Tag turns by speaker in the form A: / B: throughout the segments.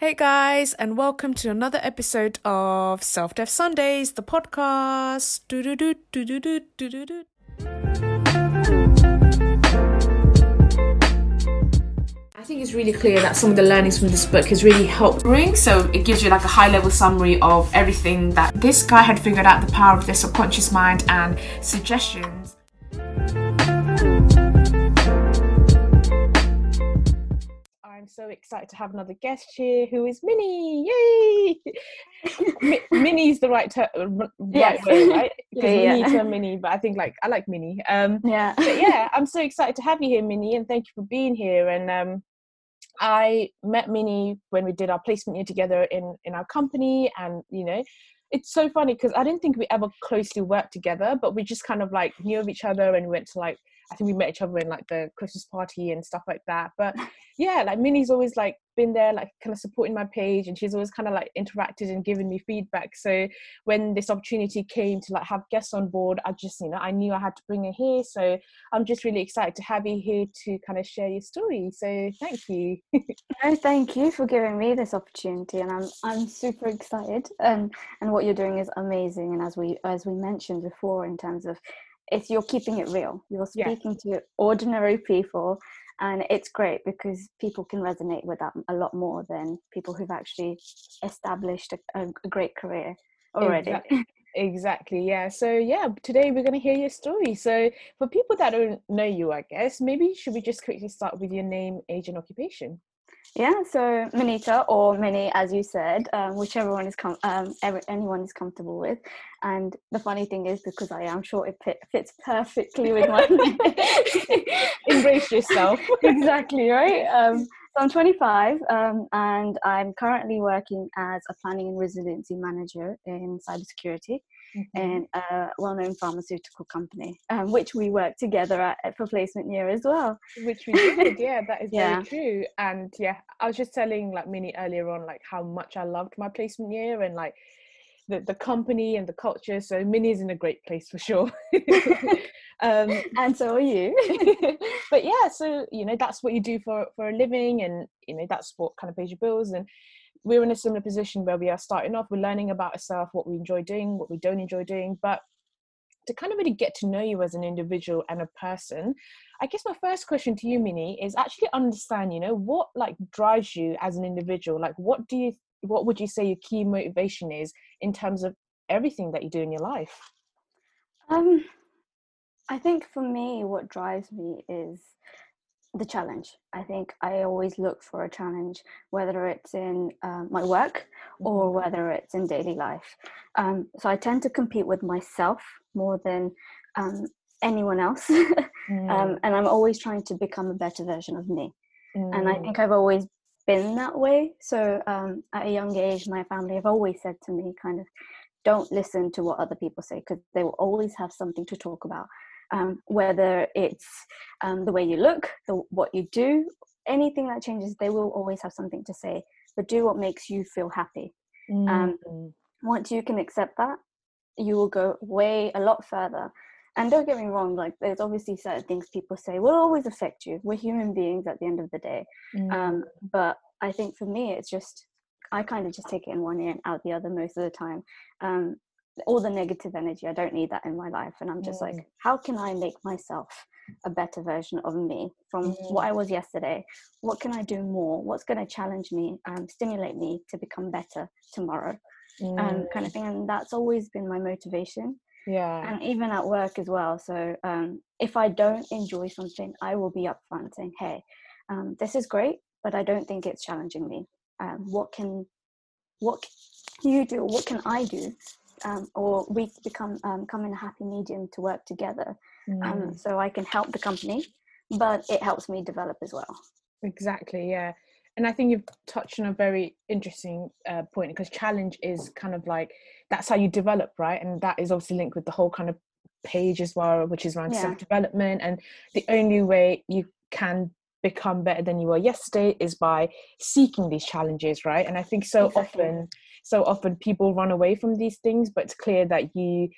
A: Hey guys, and welcome to another episode of Self Dev Sundays, the podcast. I think it's really clear that some of the learnings from this book has really helped. So it gives you like a high level summary of everything that this guy had figured out the power of their subconscious mind and suggestions. So excited to have another guest here who is Minnie. Yay! Mi- Minnie's the right, ter- right
B: Yes.
A: way, right? Because
B: Yeah,
A: Minnie
B: yeah.
A: to Minnie, but I think like I like Minnie. Um,
B: Yeah.
A: but yeah, I'm so excited to have you here, Minnie, and thank you for being here. And um, I met Minnie when we did our placement year together in in our company, and you know, it's so funny because I didn't think we ever closely worked together, but we just kind of like knew of each other, and we went to like I think we met each other in like the Christmas party and stuff like that. But yeah, like Minnie's always like been there, like kind of supporting my page, and she's always kind of like interacted and given me feedback. So when this opportunity came to like have guests on board, I just you know I knew I had to bring her here. So I'm just really excited to have you here to kind of share your story. So thank you.
B: No, thank you for giving me this opportunity, and I'm I'm super excited. And and what you're doing is amazing. And as we as we mentioned before, in terms of it's you're keeping it real. You're
A: Yeah.
B: speaking to ordinary people, and it's great because people can resonate with that a lot more than people who've actually established a, a, great career already.
A: Exactly. Exactly. Yeah. So yeah, today we're gonna hear your story. So for people that don't know you, I guess maybe should we just quickly start with your name, age, and occupation?
B: Yeah, so Minita or Mini, as you said, um, whichever one is com- um, every, anyone is comfortable with. And the funny thing is, because I am short, it fit, fits perfectly with my name.
A: Embrace yourself.
B: exactly right. Um, so I'm 25, um, and I'm currently working as a planning and resiliency manager in cybersecurity
A: Mhm.
B: in a well-known pharmaceutical company, um, which we worked together at, at for placement year as well.
A: Which we did, yeah, that is
B: Yeah.
A: very true. And yeah, I was just telling like Minnie earlier on, like how much I loved my placement year and like the, the company and the culture. So Minnie's in a great place for sure. um,
B: And so are you.
A: but yeah, so you know that's what you do for for a living, and you know that's what kind of pays your bills. And we're in a similar position where we are starting off. We're learning about ourselves, what we enjoy doing, what we don't enjoy doing, but to kind of really get to know you as an individual and a person i guess my first question to you minnie is actually understand you know what like drives you as an individual like what do you what would you say your key motivation is in terms of everything that you do in your life
B: Um, I think for me, what drives me is the challenge. I think I always look for a challenge, whether it's in um, my work or whether it's in daily life. Um, so I tend to compete with myself more than um, anyone else,
A: Mm,
B: um, and I'm always trying to become a better version of me. And I
A: mm,
B: think I've always been that way. So um, at a young age, my family have always said to me, kind of, don't listen to what other people say because they will always have something to talk about. Um, whether it's um, the way you look, the, what you do, anything that changes, they will always have something to say. But do what makes you feel happy. um,
A: mm,
B: Once you can accept that, you will go way a lot further. And don't get me wrong, like there's obviously certain things people say will always affect you. We're human beings at the end of the day
A: mm,
B: um, but I think for me, it's just I kind of just take it in one ear and out the other most of the time. Um, all the negative energy, I don't need that in my life, and I'm just
A: Mm.
B: like, how can I make myself a better version of me from what I was yesterday? What can I do more? What's going to challenge me, um, stimulate me to become better tomorrow? Um,
A: mm,
B: kind of thing, and that's always been my motivation
A: yeah
B: and even at work as well. So um, if I don't enjoy something, I will be upfront saying, "Hey, um, this is great, but I don't think it's challenging me. Um, what can what can you do? What can I do?" Um, or we become um, come in a happy medium to work together, um,
A: mm.
B: so I can help the company, but it helps me develop as well.
A: Exactly, yeah. And I think you've touched on a very interesting uh, point because challenge is kind of like that's how you develop, right? And that is obviously linked with the whole kind of page as well, which is around
B: Yeah.
A: self development. And the only way you can become better than you were yesterday is by seeking these challenges, right? And I think so
B: Exactly.
A: often, so often people run away from these things, but it's clear that you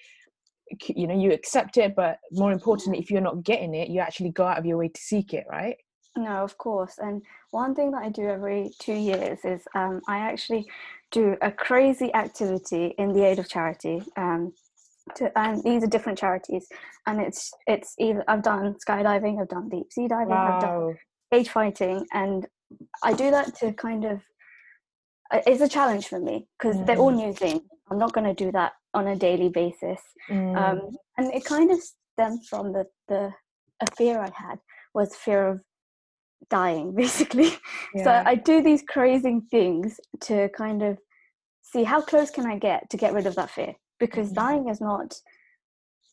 A: you know you accept it but more importantly if you're not getting it you actually go out of your way to seek it right
B: No, of course. And one thing that I do every two years is um, I actually do a crazy activity in the aid of charity. Um, to, and these are different charities, and it's it's either I've done skydiving, I've done deep sea diving, wow. I've done cage fighting, and I do that to kind of it's a challenge for me because mm. they're all mm. new things. I'm not going to do that on a daily basis, mm. um, and it kind of stems from the the a fear I had was fear of dying basically yeah. so i do these crazy things to kind of see how close can i get to get rid of that fear because mm-hmm. dying is not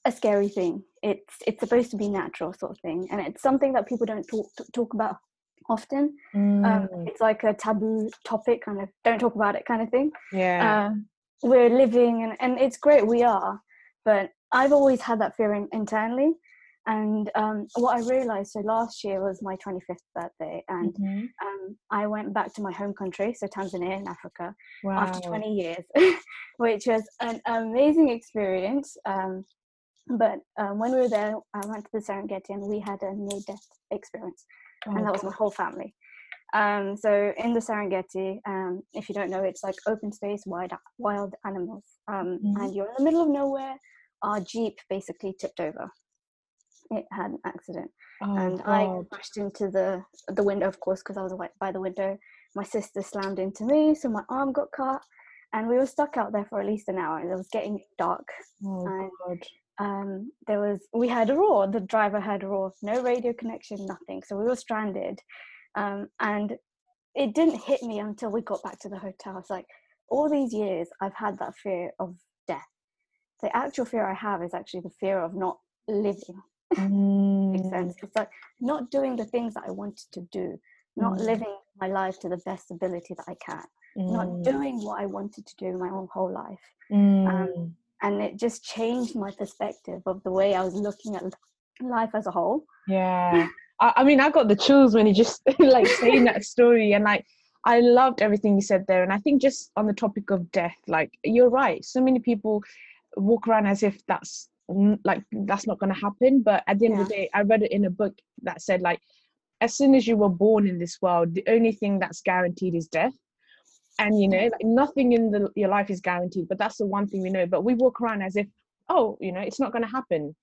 B: a scary thing it's it's supposed to be natural sort of thing and it's something that people don't talk talk about often um, mm. um, it's like a taboo topic kind of don't talk about it kind of thing
A: yeah
B: um, we're living and, and it's great we are but i've always had that fear in, internally and um, what I realized, so last year was my 25th birthday, and mm-hmm. um, I went back to my home country, so Tanzania in Africa, wow. after 20 years, which was an amazing experience. Um, but um, when we were there, I went to the Serengeti and we had a near death experience, and that was my whole family. Um, so in the Serengeti, um, if you don't know, it's like open space, wild, wild animals, mm-hmm. and you're in the middle of nowhere. Our jeep basically tipped over it had an accident oh, and God. i crashed into the the window of course because i was by the window my sister slammed into me so my arm got cut and we were stuck out there for at least an hour and it was getting dark
A: oh.
B: Um, there was we had a roar the driver had a roar no radio connection nothing so we were stranded um, and it didn't hit me until we got back to the hotel it's like all these years i've had that fear of death the actual fear i have is actually the fear of not living
A: mm.
B: makes sense it's like not doing the things that i wanted to do not mm. living my life to the best ability that i can mm. not doing what i wanted to do my own whole life
A: um,
B: mm. And it just changed my perspective of the way i was looking at life as a whole
A: yeah I, I mean i got the chills when you just like saying that story and like I loved everything you said there. And I think just on the topic of death, like you're right. So many people walk around as if that's like that's not going to happen but at the end yeah. of the day i read it in a book that said like as soon as you were born in this world the only thing that's guaranteed is death and you know like nothing in the, your life is guaranteed but that's the one thing we know. But we walk around as if oh you know it's not going to happen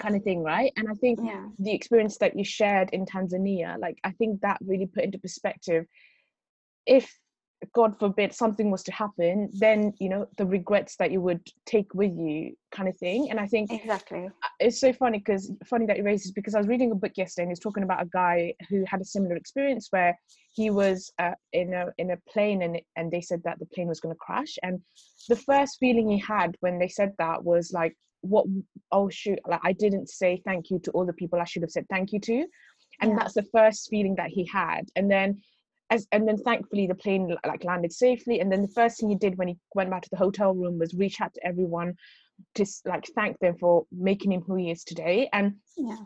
A: kind of thing right? And i think
B: yeah.
A: the experience that you shared in tanzania like i think that really put into perspective if god forbid something was to happen then you know the regrets that you would take with you kind of thing. And i think
B: exactly.
A: It's so funny because funny that you raised this because i was reading a book yesterday and he's talking about a guy who had a similar experience where he was uh, in a in a plane and and they said that the plane was going to crash. And the first feeling he had when they said that was like what oh shoot like i didn't say thank you to all the people i should have said thank you to. And yeah. that's the first feeling that he had. And then as and then thankfully the plane like landed safely. And then the first thing he did when he went back to the hotel room was reach out to everyone to like thank them for making him who he is today. And
B: yeah.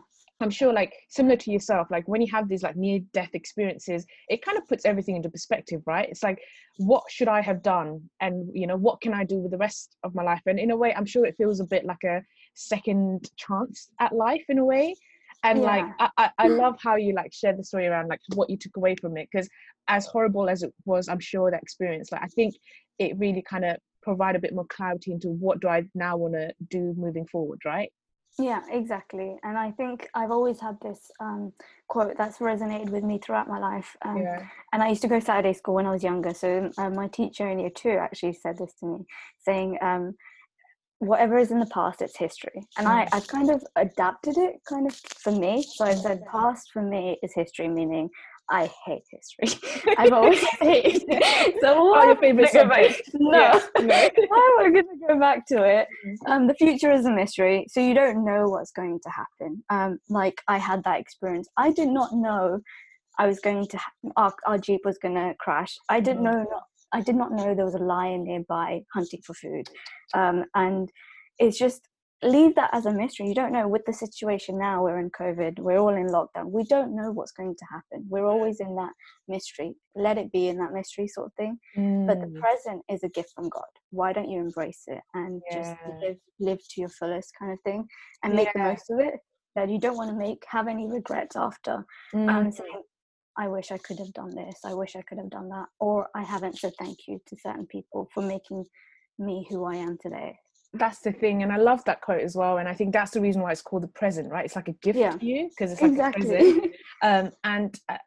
A: I'm sure like similar to yourself like when you have these like near death experiences it kind of puts everything into perspective right? It's like what should i have done? And you know what can i do with the rest of my life? And in a way i'm sure it feels a bit like a second chance at life in a way. And yeah. like I, I love how you like share the story around like what you took away from it because as horrible as it was i'm sure that experience. Like i think it really kind of provide a bit more clarity into what do i now want to do moving forward right?
B: Yeah exactly. And i think i've always had this um, quote that's resonated with me throughout my life um,
A: yeah.
B: and i used to go saturday school when i was younger so uh, my teacher in year two actually said this to me saying um, whatever is in the past it's history. And i i kind of adapted it kind of for me. So i said past for me is history meaning I hate history. I've always hated it. So
A: oh, your favorite subject?
B: No, yeah, no. we're going to go back to it. Mm-hmm. Um, the future is a mystery, so you don't know what's going to happen. Um, like I had that experience. I did not know I was going to ha- our, our jeep was going to crash. I didn't mm-hmm. know I did not know there was a lion nearby hunting for food. Um, and it's just leave that as a mystery. You don't know with the situation now, we're in COVID, we're all in lockdown. We don't know what's going to happen. We're always in that mystery. Let it be in that mystery sort of thing.
A: Mm.
B: But the mm. present is a gift from God. Why don't you embrace it and yeah. just live live to your fullest kind of thing and make yeah. the most of it? that you don't want to make have any regrets after
A: Mm.
B: um saying i wish i could have done this i wish i could have done that or i haven't said thank you to certain people for making me who i am today
A: that's the thing and i love that quote as well and i think that's the reason why it's called the present right? It's like a gift
B: Yeah.
A: to you because it's like a present. Um, and uh,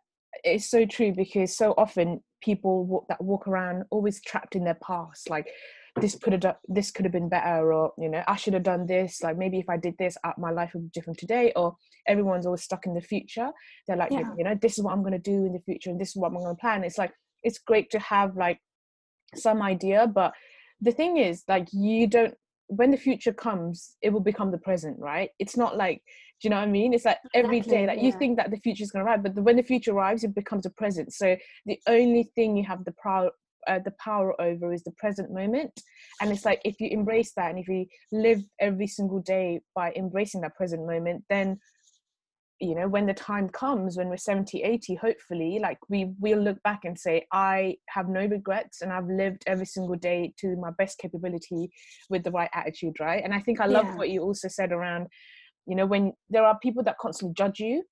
A: it's so true because so often people walk, that walk around always trapped in their past like this could have done this could have been better or you know i should have done this like maybe if i did this uh, my life would be different today or everyone's always stuck in the future. They're like
B: Yeah.
A: you know this is what i'm going to do in the future and this is what i'm going to plan. It's like it's great to have like some idea but the thing is like you don't when the future comes it will become the present right? It's not like do you know what i mean? It's like every day
B: Exactly,
A: like you think that the future is going to arrive but the, when the future arrives it becomes a present. So the only thing you have the power uh, the power over is the present moment. And it's like if you embrace that and if you live every single day by embracing that present moment then you know when the time comes when we're 70 80 hopefully like we we'll look back and say i have no regrets and i've lived every single day to my best capability with the right attitude right and i think i love
B: Yeah.
A: what you also said around you know when there are people that constantly judge you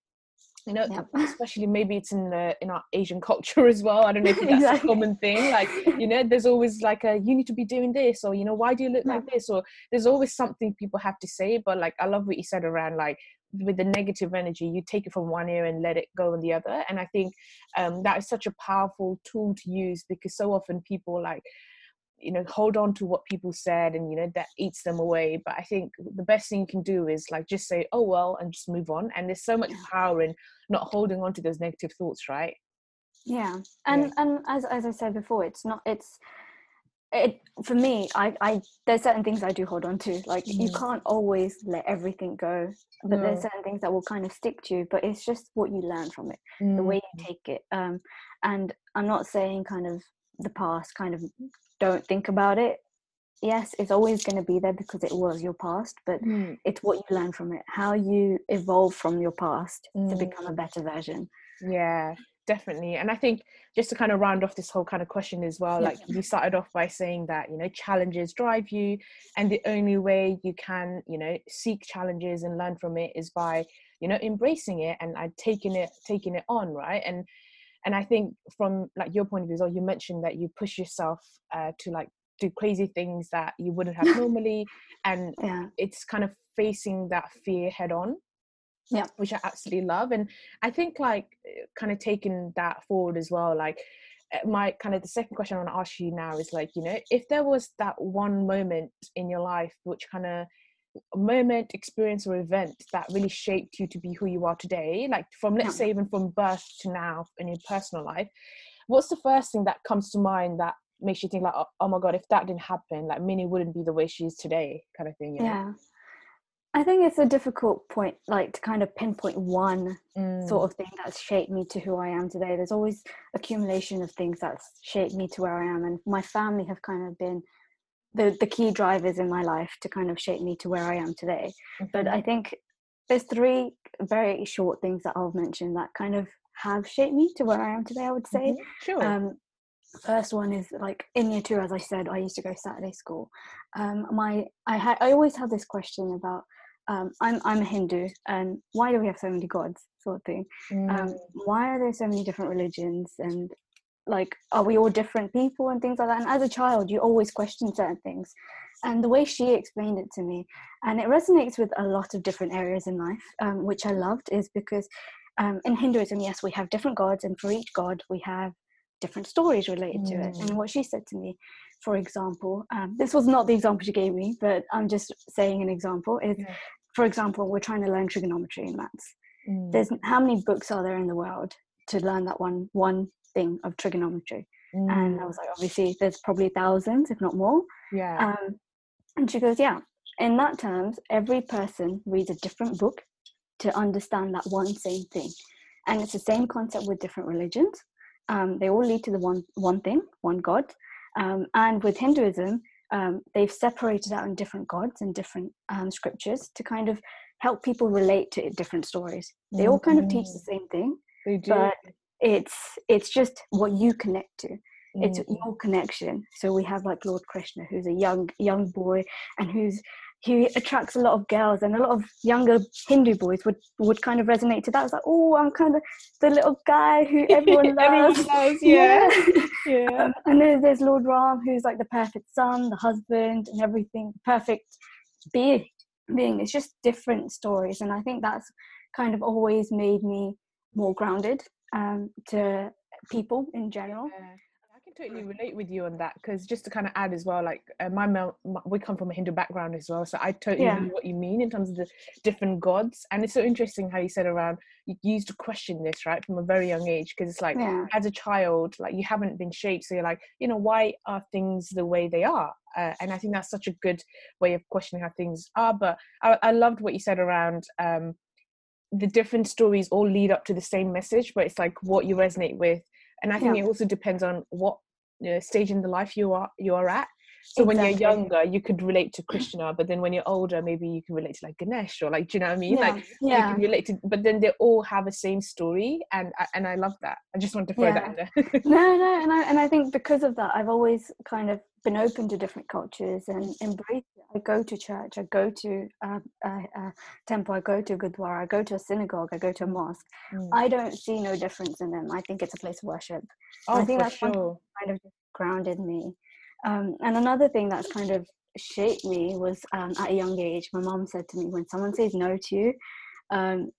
A: you know
B: Yep.
A: especially maybe it's in the in our asian culture as well i don't know if that's a common thing like you know there's always like a you need to be doing this or you know why do you look like this or there's always something people have to say but like i love what you said around like with the negative energy you take it from one ear and let it go on the other. And i think um, that is such a powerful tool to use because so often people like you know hold on to what people said and you know that eats them away. But i think the best thing you can do is like just say oh well and just move on. And there's so much power in not holding on to those negative thoughts right?
B: Yeah. And and as as i said before it's not it's it for me i i there's certain things i do hold on to like you
A: Mhm.
B: can't always let everything go but there's certain things that will kind of stick to you but it's just what you learn from it the way
A: Mm.
B: you take it um and i'm not saying kind of the past kind of don't think about it yes it's always going to be there because it was your past but
A: Mm.
B: it's what you learn from it how you evolve from your past to
A: Mm.
B: become a better version
A: Yeah, definitely. And I think just to kind of round off this whole kind of question as well, like you started off by saying that, you know, challenges drive you, and the only way you can, you know, seek challenges and learn from it is by, you know, embracing it and, and taking it, taking it on, right? And and I think from like your point of view as well, you mentioned that you push yourself uh, to like do crazy things that you wouldn't have normally, and
B: yeah
A: it's kind of facing that fear head on
B: Yeah.
A: which i absolutely love and i think like uh, kind of taking that forward as well like uh, my kind of the second question i want to ask you now is like you know if there was that one moment in your life which kind of moment experience or event that really shaped you to be who you are today like from let's
B: Yeah.
A: say even from birth to now in your personal life what's the first thing that comes to mind that makes you think like oh, oh my god if that didn't happen like minnie wouldn't be the way she is today kind of thing you know?
B: I think it's a difficult point like to kind of pinpoint one
A: Mm,
B: sort of thing that's shaped me to who i am today. There's always accumulation of things that's shaped me to where i am and my family have kind of been the, the key drivers in my life to kind of shape me to where i am today. But
A: mhm.
B: i think there's three very short things that i'll mention that kind of have shaped me to where i am today i would say.
A: Mhm, sure.
B: Um first one is like in year two as i said i used to go saturday school. Um my i had i always had this question about um i'm i'm a hindu and why do we have so many gods sort of thing? Um
A: Mm,
B: why are there so many different religions and like are we all different people and things like that? And as a child you always question certain things. And the way she explained it to me and it resonates with a lot of different areas in life um, which i loved is because um, in hinduism yes we have different gods and for each god we have different stories related to it. And
A: Mm.
B: what she said to me for example um, this was not the example she gave me but i'm just saying an example is
A: Yeah.
B: for example we're trying to learn trigonometry in maths.
A: Mm,
B: there's how many books are there in the world to learn that one one thing of trigonometry? And i
A: mm,
B: was like obviously there's probably thousands if not more.
A: Yeah.
B: Um, and she goes yeah in that terms every person reads a different book to understand that one same thing. And it's the same concept with different religions um, they all lead to the one one thing one god. Um, and with hinduism um, they've separated out in different gods and different um, scriptures to kind of help people relate to different stories. They all kind of teach the same thing but it's it's just what you connect to. It's
A: Mm,
B: your connection. So we have like lord krishna who's a young young boy and who's he attracts a lot of girls and a lot of younger Hindu boys would would kind of resonate to that. It's like, oh, I'm kind of the little guy who everyone loves.
A: everyone loves yeah.
B: yeah. Um, and then there's Lord Ram, who's like the perfect son, the husband, and everything, perfect being. Being. It's just different stories, and I think that's kind of always made me more grounded um, to people in general.
A: Yeah totally relate with you on that because just to kind of add as well, like uh, my, my, we come from a Hindu background as well, so I totally yeah. know what you mean in terms of the different gods. And it's so interesting how you said around you used to question this right from a very young age because it's like yeah. as a child, like you haven't been shaped, so you're like, you know, why are things the way they are? Uh, and I think that's such a good way of questioning how things are. But I, I loved what you said around. Um, the different stories all lead up to the same message but it's like what you resonate with and i think yeah. it also depends on what you know, stage in the life you are you are at so exactly. when you're younger you could relate to krishna but then when you're older maybe you can relate to like ganesh or like do you know what i mean
B: yeah.
A: like
B: yeah.
A: you can relate to but then they all have the same story and and i love that i just want to throw yeah. that in there
B: no no and i and i think because of that i've always kind of been open to different cultures and embrace it. I go to church, I go to a, a, a, temple, I go to a gurdwara, I go to a synagogue, I go to a mosque. Mm. I don't see no difference in them. I think it's a place of worship.
A: Oh,
B: I think
A: for
B: that's
A: sure.
B: kind of grounded me. Um, and another thing that's kind of shaped me was um, at a young age, my mom said to me, when someone says no to you, um,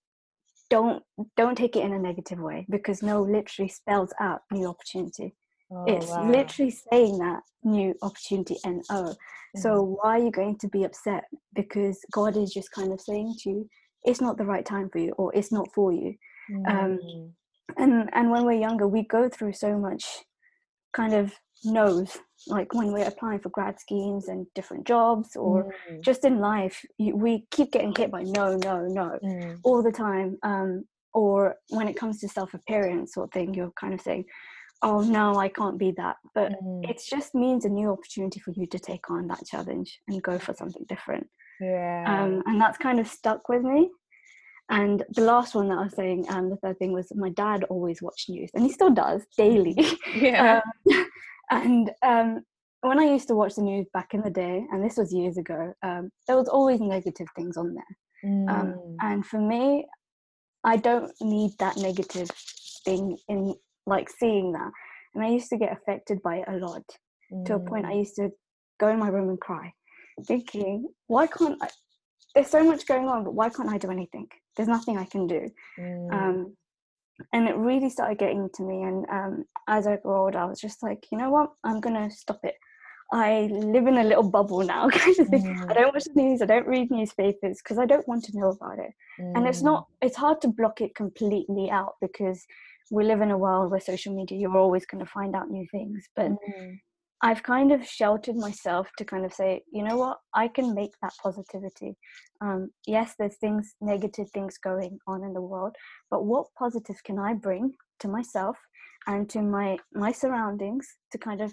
B: don't don't take it in a negative way because no literally spells out new opportunity. Oh, it's wow. literally saying that new opportunity and oh so mm-hmm. why are you going to be upset because god is just kind of saying to you it's not the right time for you or it's not for you um, and and when we're younger we go through so much kind of knows like when we're applying for grad schemes and different jobs or mm. just in life you, we keep getting hit by no no no mm. all the time um, or when it comes to self appearance sort of thing you're kind of saying oh no i can't be that but mm. it just means a new opportunity for you to take on that challenge and go for something different
A: yeah
B: um, and that's kind of stuck with me and the last one that i was saying and um, the third thing was my dad always watched news and he still does daily
A: yeah
B: um, and um, when i used to watch the news back in the day and this was years ago um, there was always negative things on there um,
A: mm.
B: and for me i don't need that negative thing in like seeing that and i used to get affected by it a lot mm. to a point i mm. used to go in my room and cry thinking why can't i there's so much going on but why can't i do anything there's nothing i can do
A: mm.
B: um, and it really started getting to me and um, as i grew older i was just like you know what i'm gonna stop it i live in a little bubble now kind of thing
A: mm.
B: i don't watch the news i don't read newspapers because i don't want to know about it and it's not
A: Mm.
B: it's hard to block it completely out because we live in a world where social media you're always going to find out new things but
A: Mm.
B: I've kind of sheltered myself to kind of say you know what i can make that positivity um, yes there's things negative things going on in the world but what positive can i bring to myself and to my my surroundings to kind of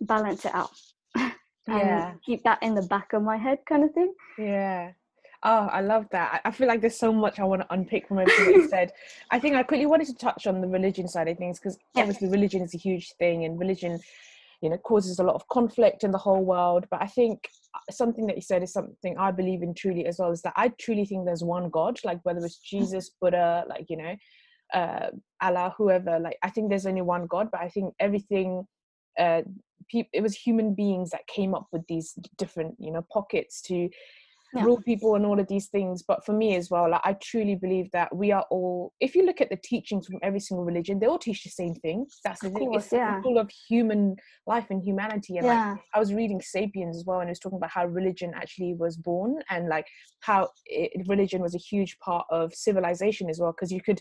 B: balance it out and
A: Yeah.
B: keep that in the back of my head kind of thing
A: Yeah. Oh, I love that. I feel like there's so much I want to unpick from everything you said. I think I quickly wanted to touch on the religion side of things because obviously religion is a huge thing and religion, you know, causes a lot of conflict in the whole world. But I think uh, something that you said is something I believe in truly as well is that I truly think there's one God, like whether it's Jesus, Buddha, like, you know, uh, Allah, whoever, like, I think there's only one God, but I think everything, uh, peop- it was human beings that came up with these different, you know, pockets to
B: Yeah.
A: rule people and all of these things but for me as well like i truly believe that we are all if you look at the teachings from every single religion they all teach the same thing that's the thing it's
B: yeah.
A: full of human life and humanity and like
B: yeah
A: i was reading sapiens as well and it was talking about how religion actually was born and like how it, religion was a huge part of civilization as well because you could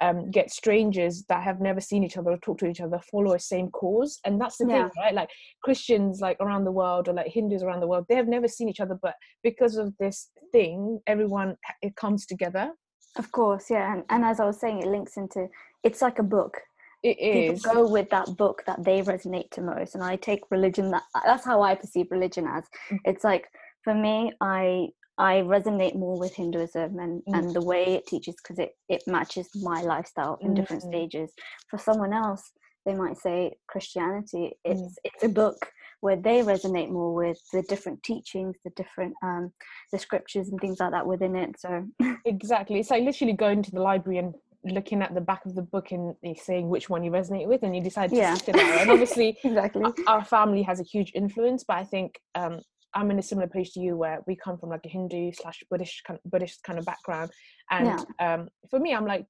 A: um, get strangers that have never seen each other or talk to each other follow a same cause and that's the
B: Yeah.
A: thing right? Like christians like around the world or like hindus around the world they have never seen each other but because of this thing everyone it comes together.
B: Of course yeah. And, and as i was saying it links into it's like a book.
A: It
B: people go with that book that they resonate to most and i take religion that that's how i perceive religion as.
A: Mm.
B: it's like for me i i resonate more with hinduism and
A: Mm.
B: and the way it teaches because it it matches my lifestyle in different
A: Mm.
B: stages for someone else they might say christianity
A: Mm.
B: it's it's a book where they resonate more with the different teachings the different um the scriptures and things like that within it so
A: exactly it's like literally going to the library and looking at the back of the book and saying which one you resonate with and you decide to yeah. out and obviously
B: exactly
A: our family has a huge influence but i think um I'm in a similar place to you where we come from like a Hindu slash Buddhist kind of Buddhist kind of background, and yeah. um, for me, I'm like,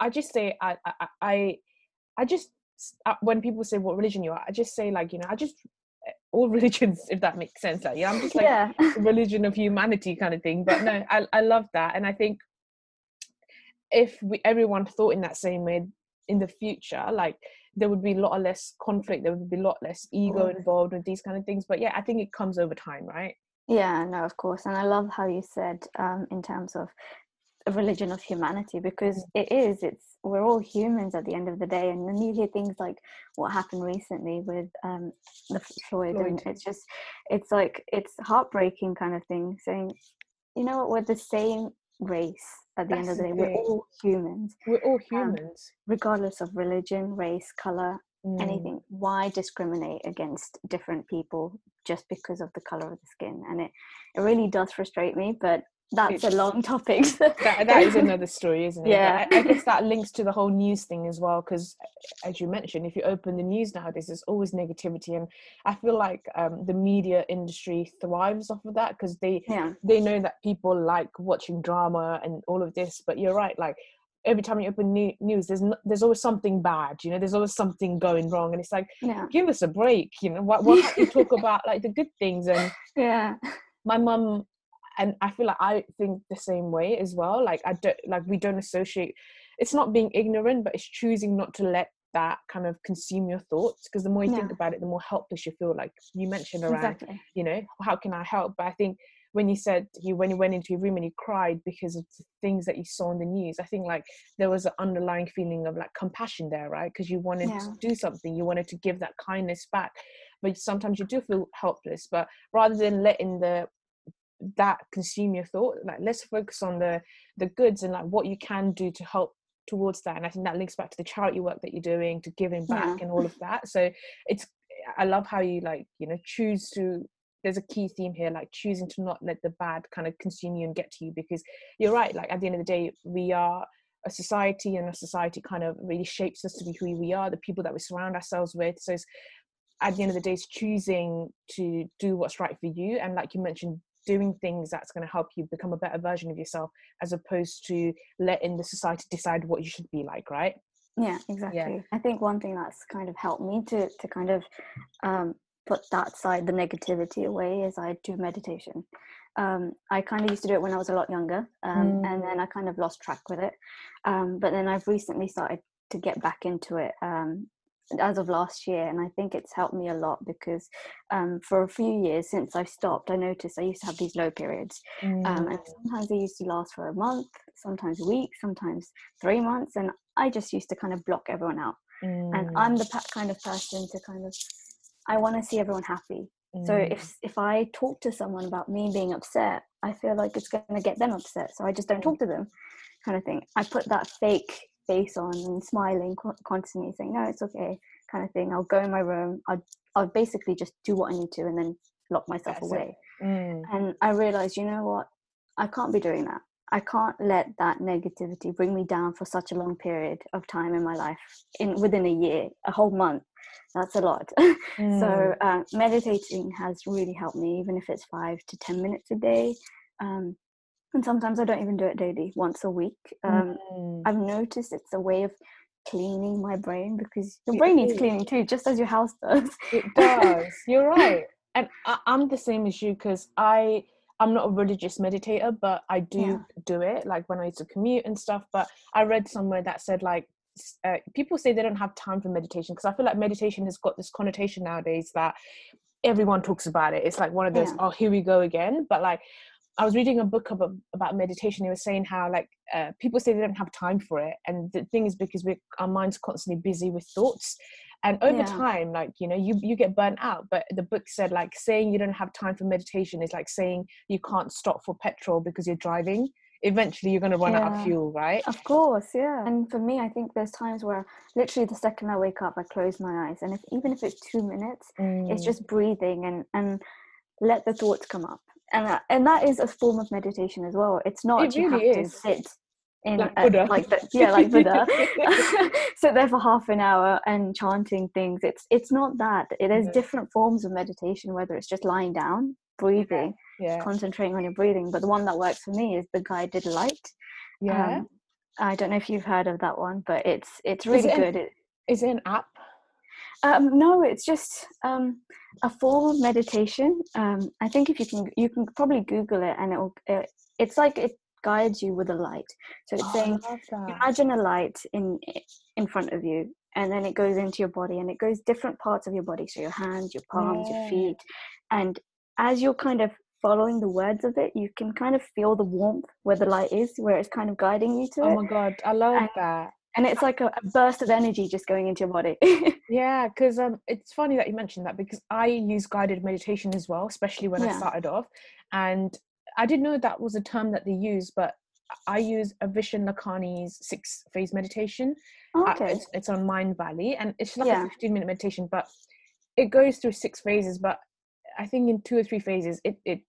A: I just say I I I, I just uh, when people say what religion you are, I just say like you know I just eh, all religions if that makes sense like yeah I'm just like yeah. religion of humanity kind of thing. But no, I I love that, and I think if we everyone thought in that same way in the future, like there would be a lot less conflict there would be a lot less ego involved with these kind of things but yeah i think it comes over time right
B: yeah no of course and i love how you said um, in terms of a religion of humanity because mm. it is it's we're all humans at the end of the day and then you hear things like what happened recently with um the floyd, floyd. and it's just it's like it's heartbreaking kind of thing saying you know what we're the same race at the That's end of the day. We're all humans.
A: We're all um, humans. Um,
B: regardless of religion, race, color, mm. anything. Why discriminate against different people just because of the color of the skin? And it, it really does frustrate me, but that's a long topic.
A: that, that is another story, isn't it? Yeah. I, I, guess that links to the whole news thing as well, because as you mentioned, if you open the news nowadays, there's always negativity, and I feel like um, the media industry thrives off of that because they yeah. they know that people like watching drama and all of this. But you're right, like every time you open new, news there's no, there's always something bad you know there's always something going wrong and it's like yeah. give us a break you know what what you talk about like the good things and
B: yeah
A: my mum and i feel like i think the same way as well like i don't like we don't associate it's not being ignorant but it's choosing not to let that kind of consume your thoughts because the more you yeah. think about it the more helpless you feel like you mentioned around exactly. you know how can i help but i think when you said you when you went into your room and you cried because of the things that you saw in the news i think like there was an underlying feeling of like compassion there right because you wanted yeah. to do something you wanted to give that kindness back but sometimes you do feel helpless but rather than letting the that consume your thought like let's focus on the the goods and like what you can do to help towards that and i think that links back to the charity work that you're doing to giving back yeah. and all of that so it's i love how you like you know choose to there's a key theme here like choosing to not let the bad kind of consume you and get to you because you're right like at the end of the day we are a society and a society kind of really shapes us to be who we are the people that we surround ourselves with so at the end of the day it's choosing to do what's right for you and like you mentioned doing things that's going to help you become a better version of yourself as opposed to letting the society decide what you should be like right
B: yeah exactly yeah. i think one thing that's kind of helped me to to kind of um, put that side the negativity away is i do meditation um, i kind of used to do it when i was a lot younger um, mm. and then i kind of lost track with it um, but then i've recently started to get back into it um, as of last year and i think it's helped me a lot because um, for a few years since i stopped i noticed i used to have these low periods mm. um, and mm. sometimes they used to last for a month sometimes a week sometimes three months and i just used to kind of block everyone out mm. and i'm the kind of person to kind of i want to see everyone happy so if mm. if i talk to someone about me being upset i feel like it's going to get them upset so i just don't talk to them kind of thing i put that fake face on and smiling constantly saying no it's okay kind of thing. I'll go in my room i'll, I'll basically just do what i need to and then lock myself That's away. Mm. and i realized you know what? I can't be doing that. I can't let that negativity bring me down for such a long period of time in my life in within a year a whole month. That's a lot. Mm. so uh, meditating has really helped me even if it's five to ten minutes a day. Um, and sometimes I don't even do it daily, once a week. Um, mm. I've noticed it's a way of cleaning my brain because your brain needs cleaning too, just as your house does.
A: It does. You're right, and I, am the same as you because I I'm not a religious meditator, but I do yeah. do it like when I used to commute and stuff. But I read somewhere that said like uh, people say they don't have time for meditation because I feel like meditation has got this connotation nowadays that everyone talks about it. It's like one of those, yeah. oh, here we go again. But like, I was reading a book about, about meditation. It was saying how like uh, people say they don't have time for it, and the thing is because we our minds constantly busy with thoughts, and over yeah. time, like you know, you you get burnt out. But the book said like saying you don't have time for meditation is like saying you can't stop for petrol because you're driving. eventually you're going to run
B: Yeah.
A: out of fuel right
B: Of course, yeah. And for me, I think there's times where literally the second I wake up, I close my eyes, and if even if it's two minutes, it's
A: Mm.
B: just breathing and and let the thoughts come up, and that, and that is a form of meditation as well. It's not
A: It
B: you have
A: is.
B: to sit in
A: Like
B: a- like the, yeah, like Buddha, sit there for half an hour and chanting things. It's it's not that. It is
A: No.
B: different forms of meditation, whether it's just lying down, breathing,
A: yeah
B: concentrating on your breathing. But the one that works for me is the guided light.
A: yeah
B: Um, I don't know if you've heard of that one, but it's it's
A: Is
B: really
A: it an-
B: good. It,
A: is it an app
B: um, no, it's just um, a form of meditation. Um, I think if you can, you can probably Google it, and it'll. It, it's like it guides you with a light. So it's
A: Oh,
B: saying,
A: I love that.
B: imagine a light in in front of you, and then it goes into your body, and it goes different parts of your body. So your hands, your palms,
A: Yeah.
B: your feet, and as you're kind of following the words of it, you can kind of feel the warmth where the light is, where it's kind of guiding you to
A: oh
B: it.
A: my god i love
B: And-
A: that
B: and it's like a, a burst of energy just going into your body.
A: Yeah, because um, it's funny that you mentioned that because I use guided meditation as well, especially when I started off, and I didn't know that was a term that they use, but I use Avishan Lakhiani's six phase meditation. Uh,
B: okay.
A: It's, it's on Mindvalley, and it's like
B: Yeah.
A: a fifteen minute meditation, but it goes through six phases. But I think in two or three phases, it it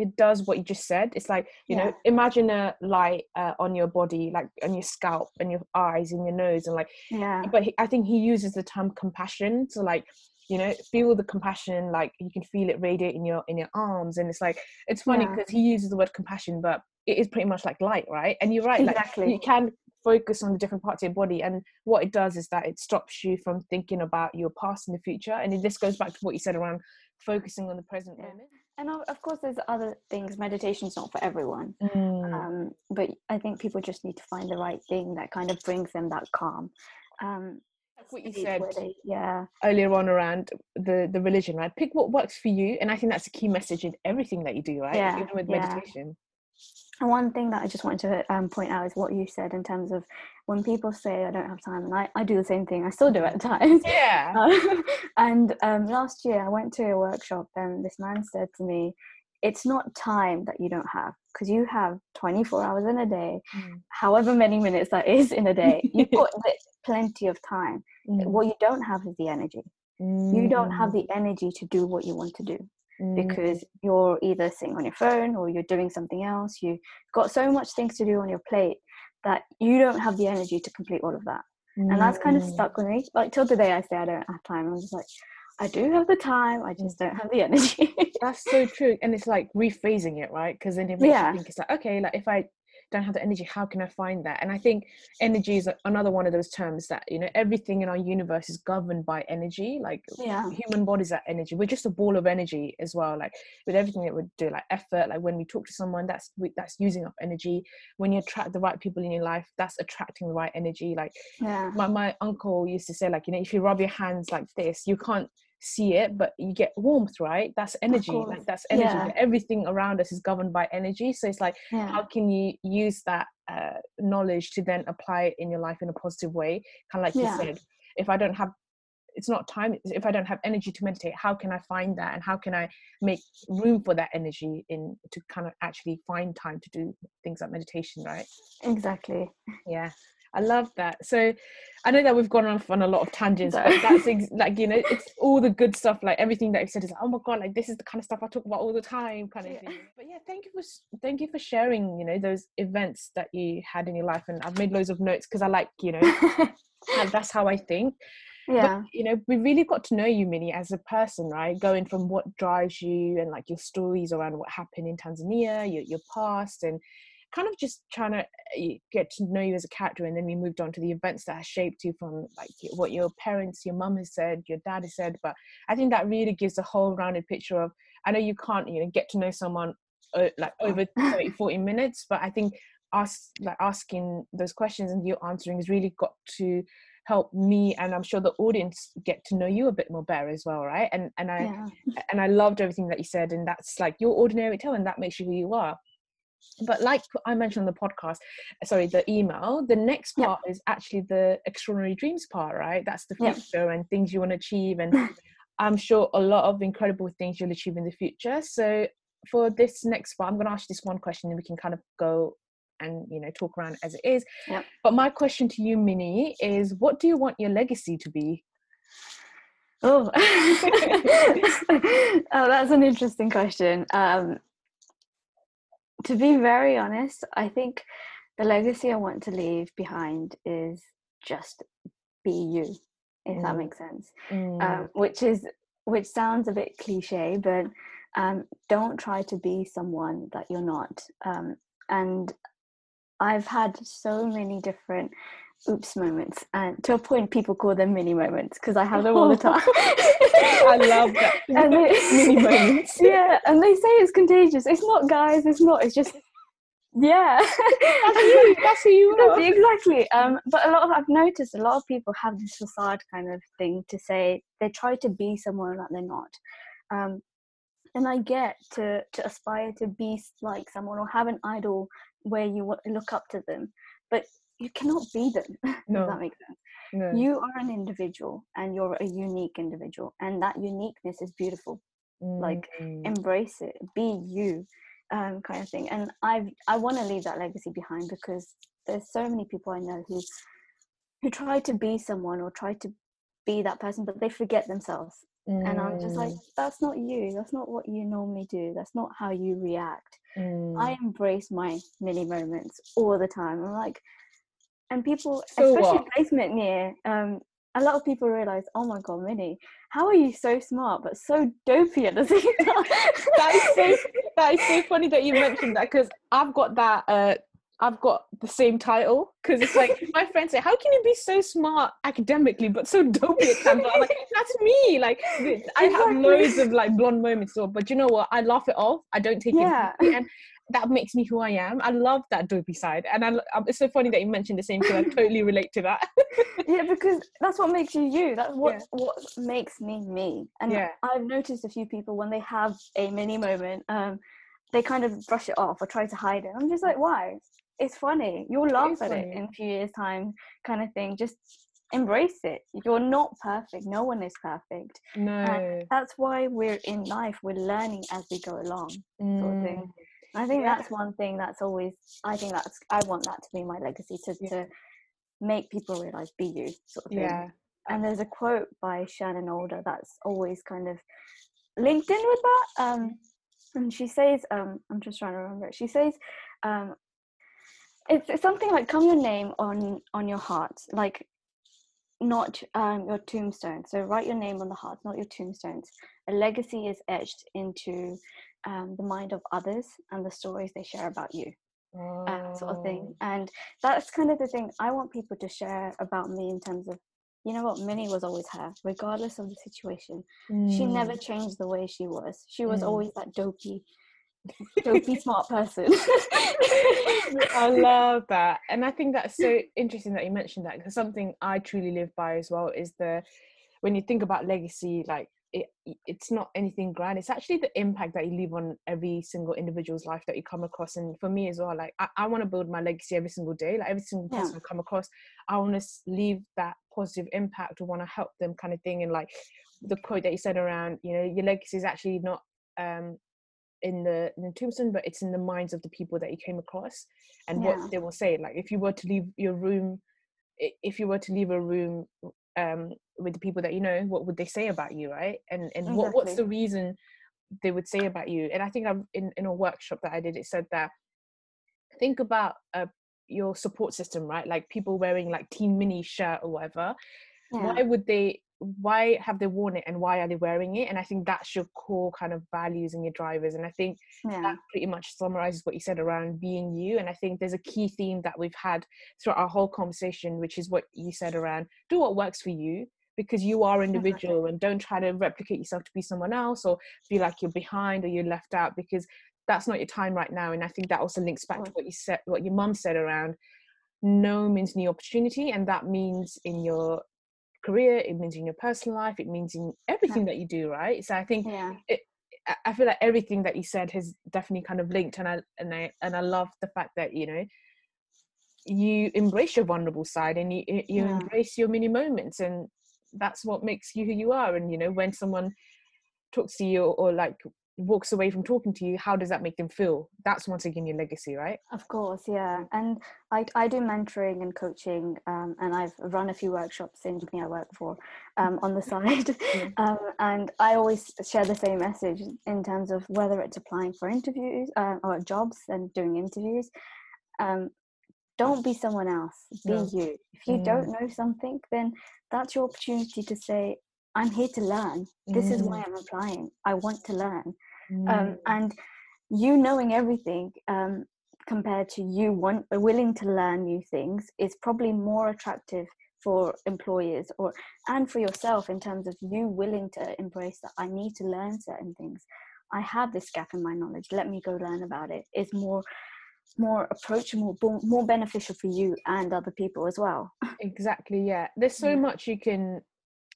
A: it does what you just said. It's like you
B: Yeah.
A: know, imagine a light uh, on your body, like on your scalp and your eyes and your nose, and like
B: Yeah.
A: but he, I think he uses the term compassion to like you know feel the compassion like you can feel it radiate in your in your arms and it's like it's funny
B: Yeah.
A: because he uses the word compassion but it is pretty much like light right and you're right like
B: Exactly.
A: you can focus on the different parts of your body and what it does is that it stops you from thinking about your past and the future and this goes back to what you said around focusing on the present
B: Yeah.
A: moment
B: And of, of course, there's other things. Meditation's not for everyone,
A: Mm.
B: um, but I think people just need to find the right thing that kind of brings them that calm. Um,
A: Like what you said
B: they- yeah,
A: earlier on around the the religion right pick what works for you and i think that's a key message in everything that you do right
B: Yeah,
A: even with
B: yeah.
A: meditation
B: And one thing that I just wanted to um, point out is what you said in terms of when people say I don't have time, and I, I do the same thing. I still do at times.
A: yeah
B: Um, and um, last year I went to a workshop, and this man said to me, "It's not time that you don't have, because you have 24 hours in a day,
A: Mm.
B: however many minutes that is in a day. You've got plenty of time.
A: Mm.
B: What you don't have is the energy. You don't have the energy to do what you want to do."
A: Mm.
B: because you're either sitting on your phone or you're doing something else. You've got so much things to do on your plate that you don't have the energy to complete all of that. And that's kind of
A: Mm.
B: stuck with me. Like till today, I say I don't have time. I'm just like, I do have the time. I just don't have the energy.
A: That's so true, and it's like rephrasing it, right? Because then it makes
B: Yeah.
A: you think it's like, okay, like if I don't have the energy, how can I find that? And I think energy is another one of those terms that you know everything in our universe is governed by energy. Like
B: yeah.
A: human bodies are energy. We're just a ball of energy as well. Like with everything that we do, like effort, like when we talk to someone, that's we- that's using up energy. When you attract the right people in your life, that's attracting the right energy. Like
B: Yeah.
A: my, my uncle used to say like you know if you rub your hands like this you can't see it but you get warmth right that's energy like that's energy
B: Yeah.
A: everything around us is governed by energy so it's like
B: Yeah.
A: how can you use that uh, knowledge to then apply it in your life in a positive way kind of like
B: Yeah.
A: you said if i don't have it's not time if i don't have energy to meditate how can i find that and how can i make room for that energy in to kind of actually find time to do things like meditation right
B: Exactly.
A: yeah, I love that. So I know that we've gone off on a lot of tangents, but that's ex- like you know, it's all the good stuff. Like everything that you said is like, oh my god, like this is the kind of stuff I talk about all the time, kind of
B: Yeah.
A: thing. But yeah, thank you for thank you for sharing. You know those events that you had in your life, and I've made loads of notes because I like you know that's how I think.
B: yeah.
A: But you know, we really got to know you, Minnie, as a person, right? Going from what drives you and like your stories around what happened in Tanzania, your your past, and kind of just trying to uh, get to know you as a character. And then we moved on to the events that have shaped you from like what your parents, your mum has said, your dad has said. But I think that really gives a whole rounded picture of. I know you can't, you know, get to know someone uh, like over 30, 40 minutes, but I think us like asking those questions and you answering has really got to help me and i'm sure the audience get to know you a bit more better as well right and and i
B: Yeah.
A: and i loved everything that you said and that's like your ordinary tale and that makes you who you are but like i mentioned on the podcast sorry the email the next
B: Yeah.
A: part is actually the extraordinary dreams part right that's the
B: Yeah.
A: future and things you want to achieve and i'm sure a lot of incredible things you'll achieve in the future so for this next part i'm going to ask you this one question and we can kind of go and you know talk around as it is but my question to you minnie is what do you want your legacy to be
B: Oh, oh, that's an interesting question. Um, to be very honest, I think the legacy I want to leave behind is just be you, if that
A: Mm.
B: makes sense.
A: Mm,
B: Um, which is which sounds a bit cliche, but um, don't try to be someone that you're not. Um, and I've had so many different oops moments, and to a point, people call them mini moments because I have them all the time.
A: i love that
B: And they-
A: mini moments
B: yeah, and they say it's contagious. It's not, guys. It's not. It's just yeah.
A: that's you that's who you are
B: exactly. Um, but a lot of I've noticed a lot of people have this facade kind of thing to say they try to be someone that they're not. Um, and I get to to aspire to be like someone or have an idol where you look up to them, but you cannot be them.
A: No.
B: That makes sense.
A: no.
B: You are an individual, and you're a unique individual, and that uniqueness is beautiful like,
A: Mm,
B: embrace it be you um, kind of thing and i've i want to leave that legacy behind because there's so many people i know who who try to be someone or try to be that person but they forget themselves and i'm just like
A: mm,
B: that's not you that's not what you normally do that's not how you react
A: mm.
B: i embrace my mini moments all the time i'm like and people
A: So
B: especially
A: what?
B: placement near um a lot of people realize oh my god minnie how are you so smart but so dopey at the same time
A: that is so that is so funny that you mentioned that because I've got that uh I've got the same title because it's like my friends say, "How can you be so smart academically but so dopey at times?" I'm like, "That's me!" Like I have loads of like blonde moments, or but you know what? I laugh it off. I don't take
B: Yeah.
A: it, and that makes me who I am. I love that dopey side, and I, um, it's so funny that you mentioned the same thing. I totally relate to that.
B: yeah because that's what makes you you. That's what
A: Yeah.
B: what makes me me. And
A: Yeah.
B: i've noticed a few people when they have a mini moment um they kind of brush it off or try to hide it. I'm just like why? It's funny. You'll laugh
A: is
B: at it in a few years time kind of thing. Just embrace it. You're not perfect. No one is perfect.
A: No,
B: that's why we're in life. We're learning as we go along sort of thing. I think
A: Yeah.
B: that's one thing that's always. I think that's. I want that to be my legacy to
A: Yeah.
B: to make people realize be you sort of thing.
A: yeah,
B: And there's a quote by Shannon Alder that's always kind of linked in with that. Um, and she says, um, I'm just trying to remember it. She says, um, it's, it's something like "Come your name on on your heart," like not um, your tombstone. So write your name on the heart, not your tombstones. A legacy is etched into um, the mind of others and the stories they share about you uh, sort of thing.
A: Oh.
B: And that's kind of the thing I want people to share about me in terms of, you know what, Minnie was always her, regardless of the situation. She never
A: Mm.
B: changed the way she was. She was
A: Mm.
B: always that dopey, dopey smart person.
A: I love that. And I think that's so interesting that you mentioned that because something I truly live by as well is the when you think about legacy, like it, it's not anything grand. It's actually the impact that you leave on every single individual's life that you come across. And for me as well, like I, I want to build my legacy every single day. Like every single
B: Yeah.
A: person I come across, I want to leave that positive impact. I want to help them, kind of thing. And like the quote that you said around, you know, your legacy is actually not um in the in the tombstone, but it's in the minds of the people that you came across and
B: Yeah.
A: what they will say. Like if you were to leave your room, if you were to leave a room um with the people that you know, what would they say about you, right? And and what, what's the reason they would say about you? And I think I've in in a workshop that I did, it said that think about uh, your support system, right? Like people wearing like Team Mini shirt or whatever
B: yeah.
A: why would they why have they worn it and why are they wearing it? And i think that's your core kind of values and your drivers. And i think
B: yeah.
A: that pretty much summarizes what you said around being you. And i think there's a key theme that we've had throughout our whole conversation which is what you said around do what works for you because you are individual and don't try to replicate yourself to be someone else or feel like you're behind or you're left out because that's not your time right now. And i think that also links back to what you said what your mum said around no means new opportunity and that means in your career it means in your personal life it means in everything that you do right so i think
B: yeah.
A: I- I feel like everything that you said has definitely kind of linked, and I and I and I love the fact that you know you embrace your vulnerable side and you you
B: Yeah.
A: embrace your mini moments, and that's what makes you who you are. And you know when someone talks to you or, or like walks away from talking to you how does that make them feel that's once again your legacy right
B: of course yeah and i, I do mentoring and coaching um, and i've run a few workshops in the company i work for um, on the side um, and i always share the same message in terms of whether it's applying for interviews uh, or jobs and doing interviews um, don't be someone else be no. you if you mm. don't know something then that's your opportunity to say i'm here to learn this mm. is why mm. i'm applying i want to learn mm. um, and you knowing everything um, compared to you want willing to learn new things is probably more attractive for employers or and for yourself in terms of you willing to embrace that i need to learn certain things. I have this gap in my knowledge. Let me go learn about it. Is more more approachable more beneficial for you and other people as well.
A: Exactly yeah. There's so yeah. much you can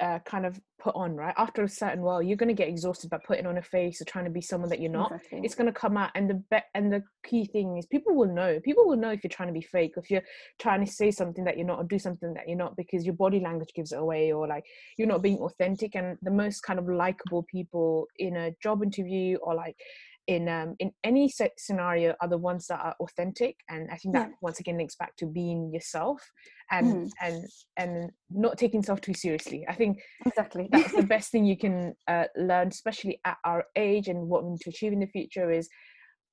A: uh, kind of put on right? After a certain while you're going to get exhausted by putting on a face or trying to be someone that you're not. Exactly. it's going to come out and the be- and the key thing is people will know. People will know if you're trying to be fake if you're trying to say something that you're not or do something that you're not because your body language gives it away or like you're not being authentic. And the most kind of likable people in a job interview or like in um, in any scenario are the ones that are authentic and i think that yeah. once again links back to being yourself and mm. and and not taking yourself too seriously i think
B: exactly
A: that's the best thing you can uh, learn especially at our age and what we need to achieve in the future is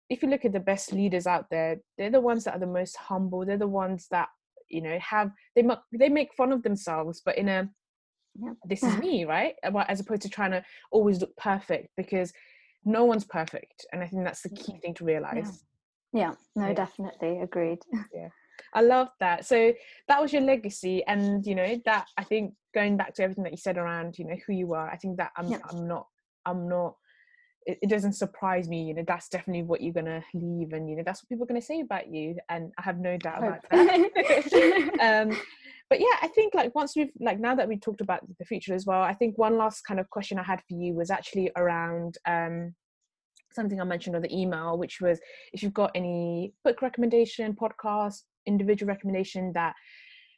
A: if you look at the best leaders out there they're the ones that are the most humble they're the ones that you know have they make they make fun of themselves but in a yeah. this is me right as opposed to trying to always look perfect because no one's perfect and i think that's the key thing to realize
B: yeah, yeah. no yeah. definitely agreed
A: yeah i love that so that was your legacy and you know that i think going back to everything that you said around you know who you are i think that i'm, yeah. I'm not i'm not it, it, doesn't surprise me you know that's definitely what you're gonna leave and you know that's what people are gonna say about you and i have no doubt Hope. about that um but yeah i think like once we've like now that we talked about the future as well i think one last kind of question i had for you was actually around um something i mentioned on the email which was if you've got any book recommendation podcast individual recommendation that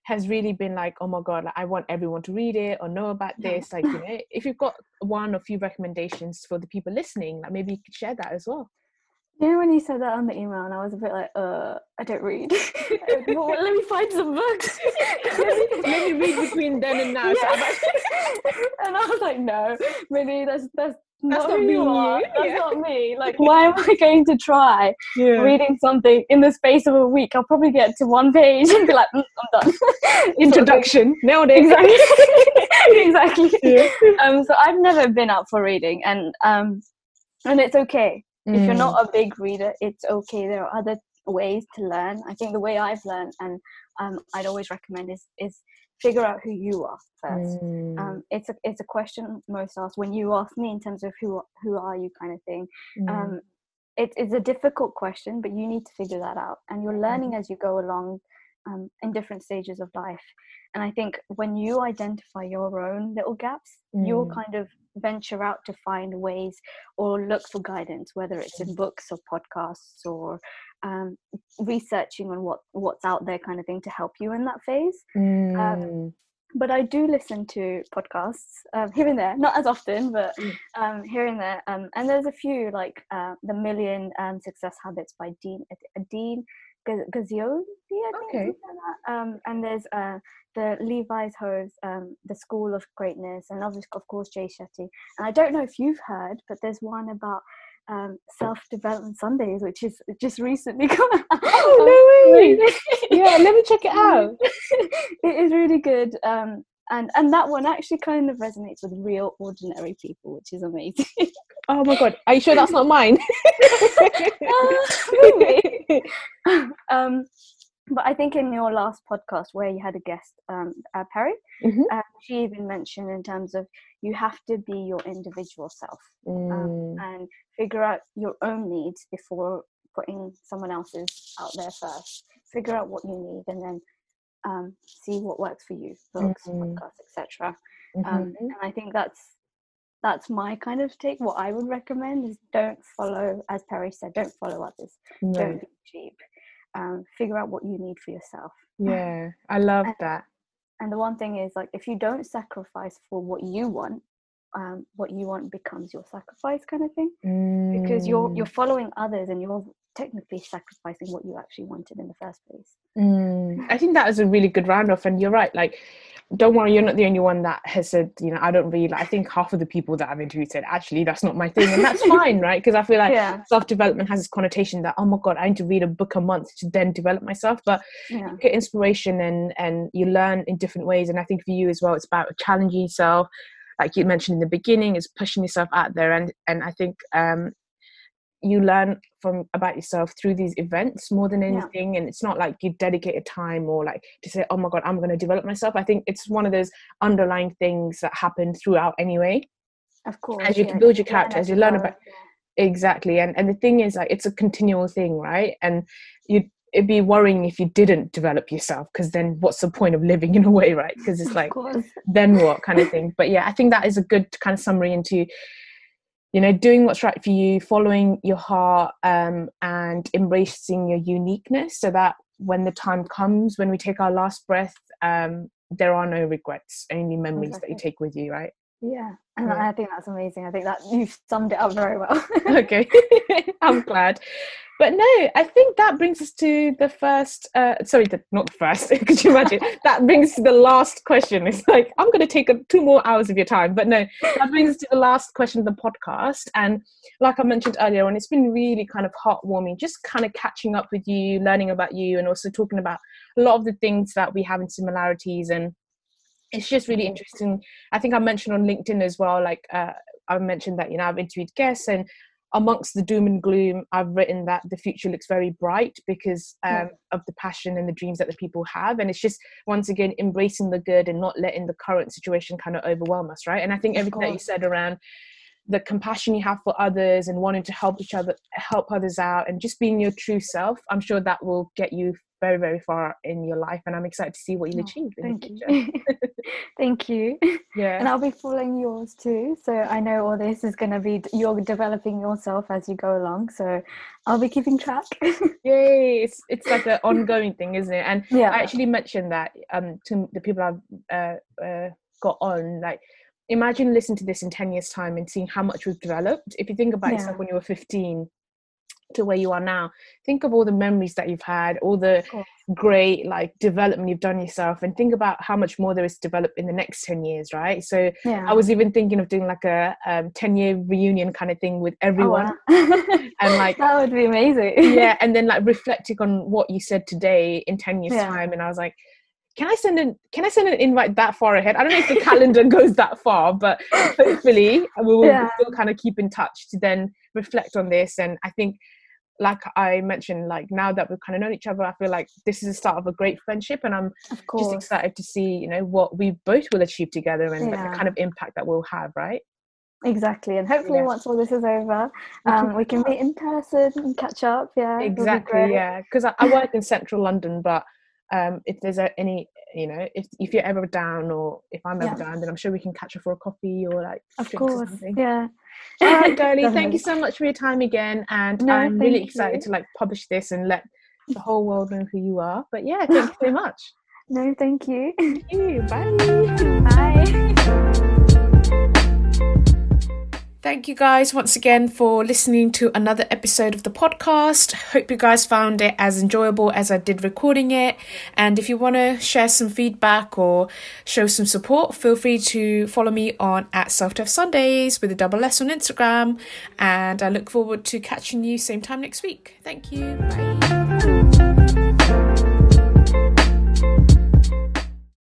A: has really been like oh my god like i want everyone to read it or know about this like you know if you've got one or few recommendations for the people listening like maybe you could share that as well
B: you know when you said that on the email, and I was a bit like, uh, I don't read. well, let me find some books.
A: let, me, read between then and now. Yeah.
B: and I was like, no, maybe that's that's that's not, not me. That's yeah. not me. Like, why am I going to try yeah. reading something in the space of a week? I'll probably get to one page and be like, mm, I'm done.
A: Introduction. Nailed it.
B: Exactly. exactly. Yeah. Um, so I've never been up for reading, and um, and it's okay mm. if you're not mm. a big reader it's okay there are other ways to learn i think the way i've learned and um, i'd always recommend is is figure out who you are first mm. um, it's a it's a question most ask when you ask me in terms of who who are you kind of thing mm. um, it, it's a difficult question but you need to figure that out and you're learning mm. as you go along um, in different stages of life. And I think when you identify your own little gaps, mm. you'll kind of venture out to find ways or look for guidance, whether it's in books or podcasts or um, researching on what what's out there, kind of thing, to help you in that phase. Um, mm. Um, but I do listen to podcasts um, here and there, not as often, but mm. um, here and there. Um, and there's a few like uh, the Million um, Success Habits by Dean Dean Graziosi. Okay. Um, and there's uh, the Lewis Howes, um, the School of Greatness, and obviously, of course, Jay Shetty. And I don't know if you've heard, but there's one about um, self development Sundays, which is just recently come out.
A: Oh no way! yeah, let me check it out.
B: it is really good. Um, and and that one actually kind of resonates with real ordinary people which is amazing
A: oh my god are you sure that's not mine
B: uh, um but I think in your last podcast where you had a guest, um, uh, Perry, mm-hmm. uh, she even mentioned in terms of you have to be your individual self um, mm. um, and figure out your own needs before putting someone else's out there first. Figure out what you need and then um, see what works for you books mm-hmm. podcasts etc um, mm-hmm. um, and i think that's that's my kind of take what i would recommend is don't follow as perry said don't follow others no. don't be cheap um, figure out what you need for yourself
A: yeah i love
B: and,
A: that
B: and the one thing is like if you don't sacrifice for what you want um, what you want becomes your sacrifice kind of thing mm. because you're you're mm. following others and you're technically sacrificing what you actually wanted in the first place
A: mm. i think that is a really good round off and you're right like don't worry, you're not the only one that has said, you know, I don't really like, I think half of the people that I've interviewed said, actually, that's not my thing. And that's fine, right? Because I feel like yeah. self development has this connotation that, oh my God, I need to read a book a month to then develop myself. But yeah. you get inspiration and, and you learn in different ways. And I think for you as well, it's about challenging yourself. Like you mentioned in the beginning, is pushing yourself out there. And, and I think um, you learn from about yourself through these events more than anything yeah. and it's not like you dedicate a time or like to say oh my god i'm going to develop myself i think it's one of those underlying things that happen throughout anyway
B: of course
A: as you yeah. build your character as you learn about yeah. exactly and and the thing is like it's a continual thing right and you it'd be worrying if you didn't develop yourself because then what's the point of living in a way right because it's like then what kind of thing but yeah i think that is a good kind of summary into you know doing what's right for you following your heart um, and embracing your uniqueness so that when the time comes when we take our last breath um, there are no regrets only memories exactly. that you take with you right
B: yeah and yeah. i think that's amazing i think that you've summed it up very well.
A: Okay. I'm glad. But no i think that brings us to the first uh, sorry the, not the first could you imagine? That brings to the last question. It's like i'm going to take a, two more hours of your time but no that brings us to the last question of the podcast. And like i mentioned earlier on it's been really kind of heartwarming just kind of catching up with you learning about you and also talking about a lot of the things that we have in similarities and it's just really interesting i think i mentioned on linkedin as well like uh, i mentioned that you know i've interviewed guests and amongst the doom and gloom, I've written that the future looks very bright because um, yeah. of the passion and the dreams that the people have. And it's just, once again, embracing the good and not letting the current situation kind of overwhelm us, right? And I think everything that you said around the compassion you have for others and wanting to help each other, help others out, and just being your true self, I'm sure that will get you very very far in your life and i'm excited to see what you'll oh, achieve
B: thank you. Thank you. Yeah. And i'll be following yours too so i know all this is going to be you're developing yourself as you go along so i'll be keeping track.
A: Yay! It's, it's like an ongoing thing isn't it? And yeah. I actually mentioned that um to the people i've uh, uh, got on like imagine listening to this in 10 years time and seeing how much we've developed. If you think about yeah. yourself when you were 15 to where you are now think of all the memories that you've had all the great like development you've done yourself and think about how much more there is to develop in the next 10 years right so yeah. i was even thinking of doing like a um, 10 year reunion kind of thing with oh, everyone oh, wow. and like
B: that would be amazing
A: yeah and then like reflecting on what you said today in 10 years yeah. time and i was like can I send an can I send an invite that far ahead? I don't know if the calendar goes that far, but hopefully we will yeah. still kind of keep in touch to then reflect on this. And I think like I mentioned, like now that we've kind of known each other, I feel like this is the start of a great friendship, and I'm just excited to see, you know, what we both will achieve together and yeah. the kind of impact that we'll have, right?
B: Exactly, and hopefully yeah. once all this is over, um, we can meet in person and catch up. Yeah,
A: exactly. Be yeah, because I, I work in central London, but um, if there's any, you know, if if you're ever down or if I'm ever yeah. down, then I'm sure we can catch up for a coffee or like.
B: Of course, yeah.
A: All right, Dolly, thank you so much for your time again, and no, I'm really excited you. to like publish this and let the whole world know who you are. But yeah, thank you so much.
B: No, thank you.
A: Thank you. Bye.
B: Bye.
A: Thank you guys once again for listening to another episode of the podcast. Hope you guys found it as enjoyable as I did recording it. And if you want to share some feedback or show some support, feel free to follow me on at Self Dev Sundays with a double S on Instagram. And I look forward to catching you same time next week. Thank you. Bye.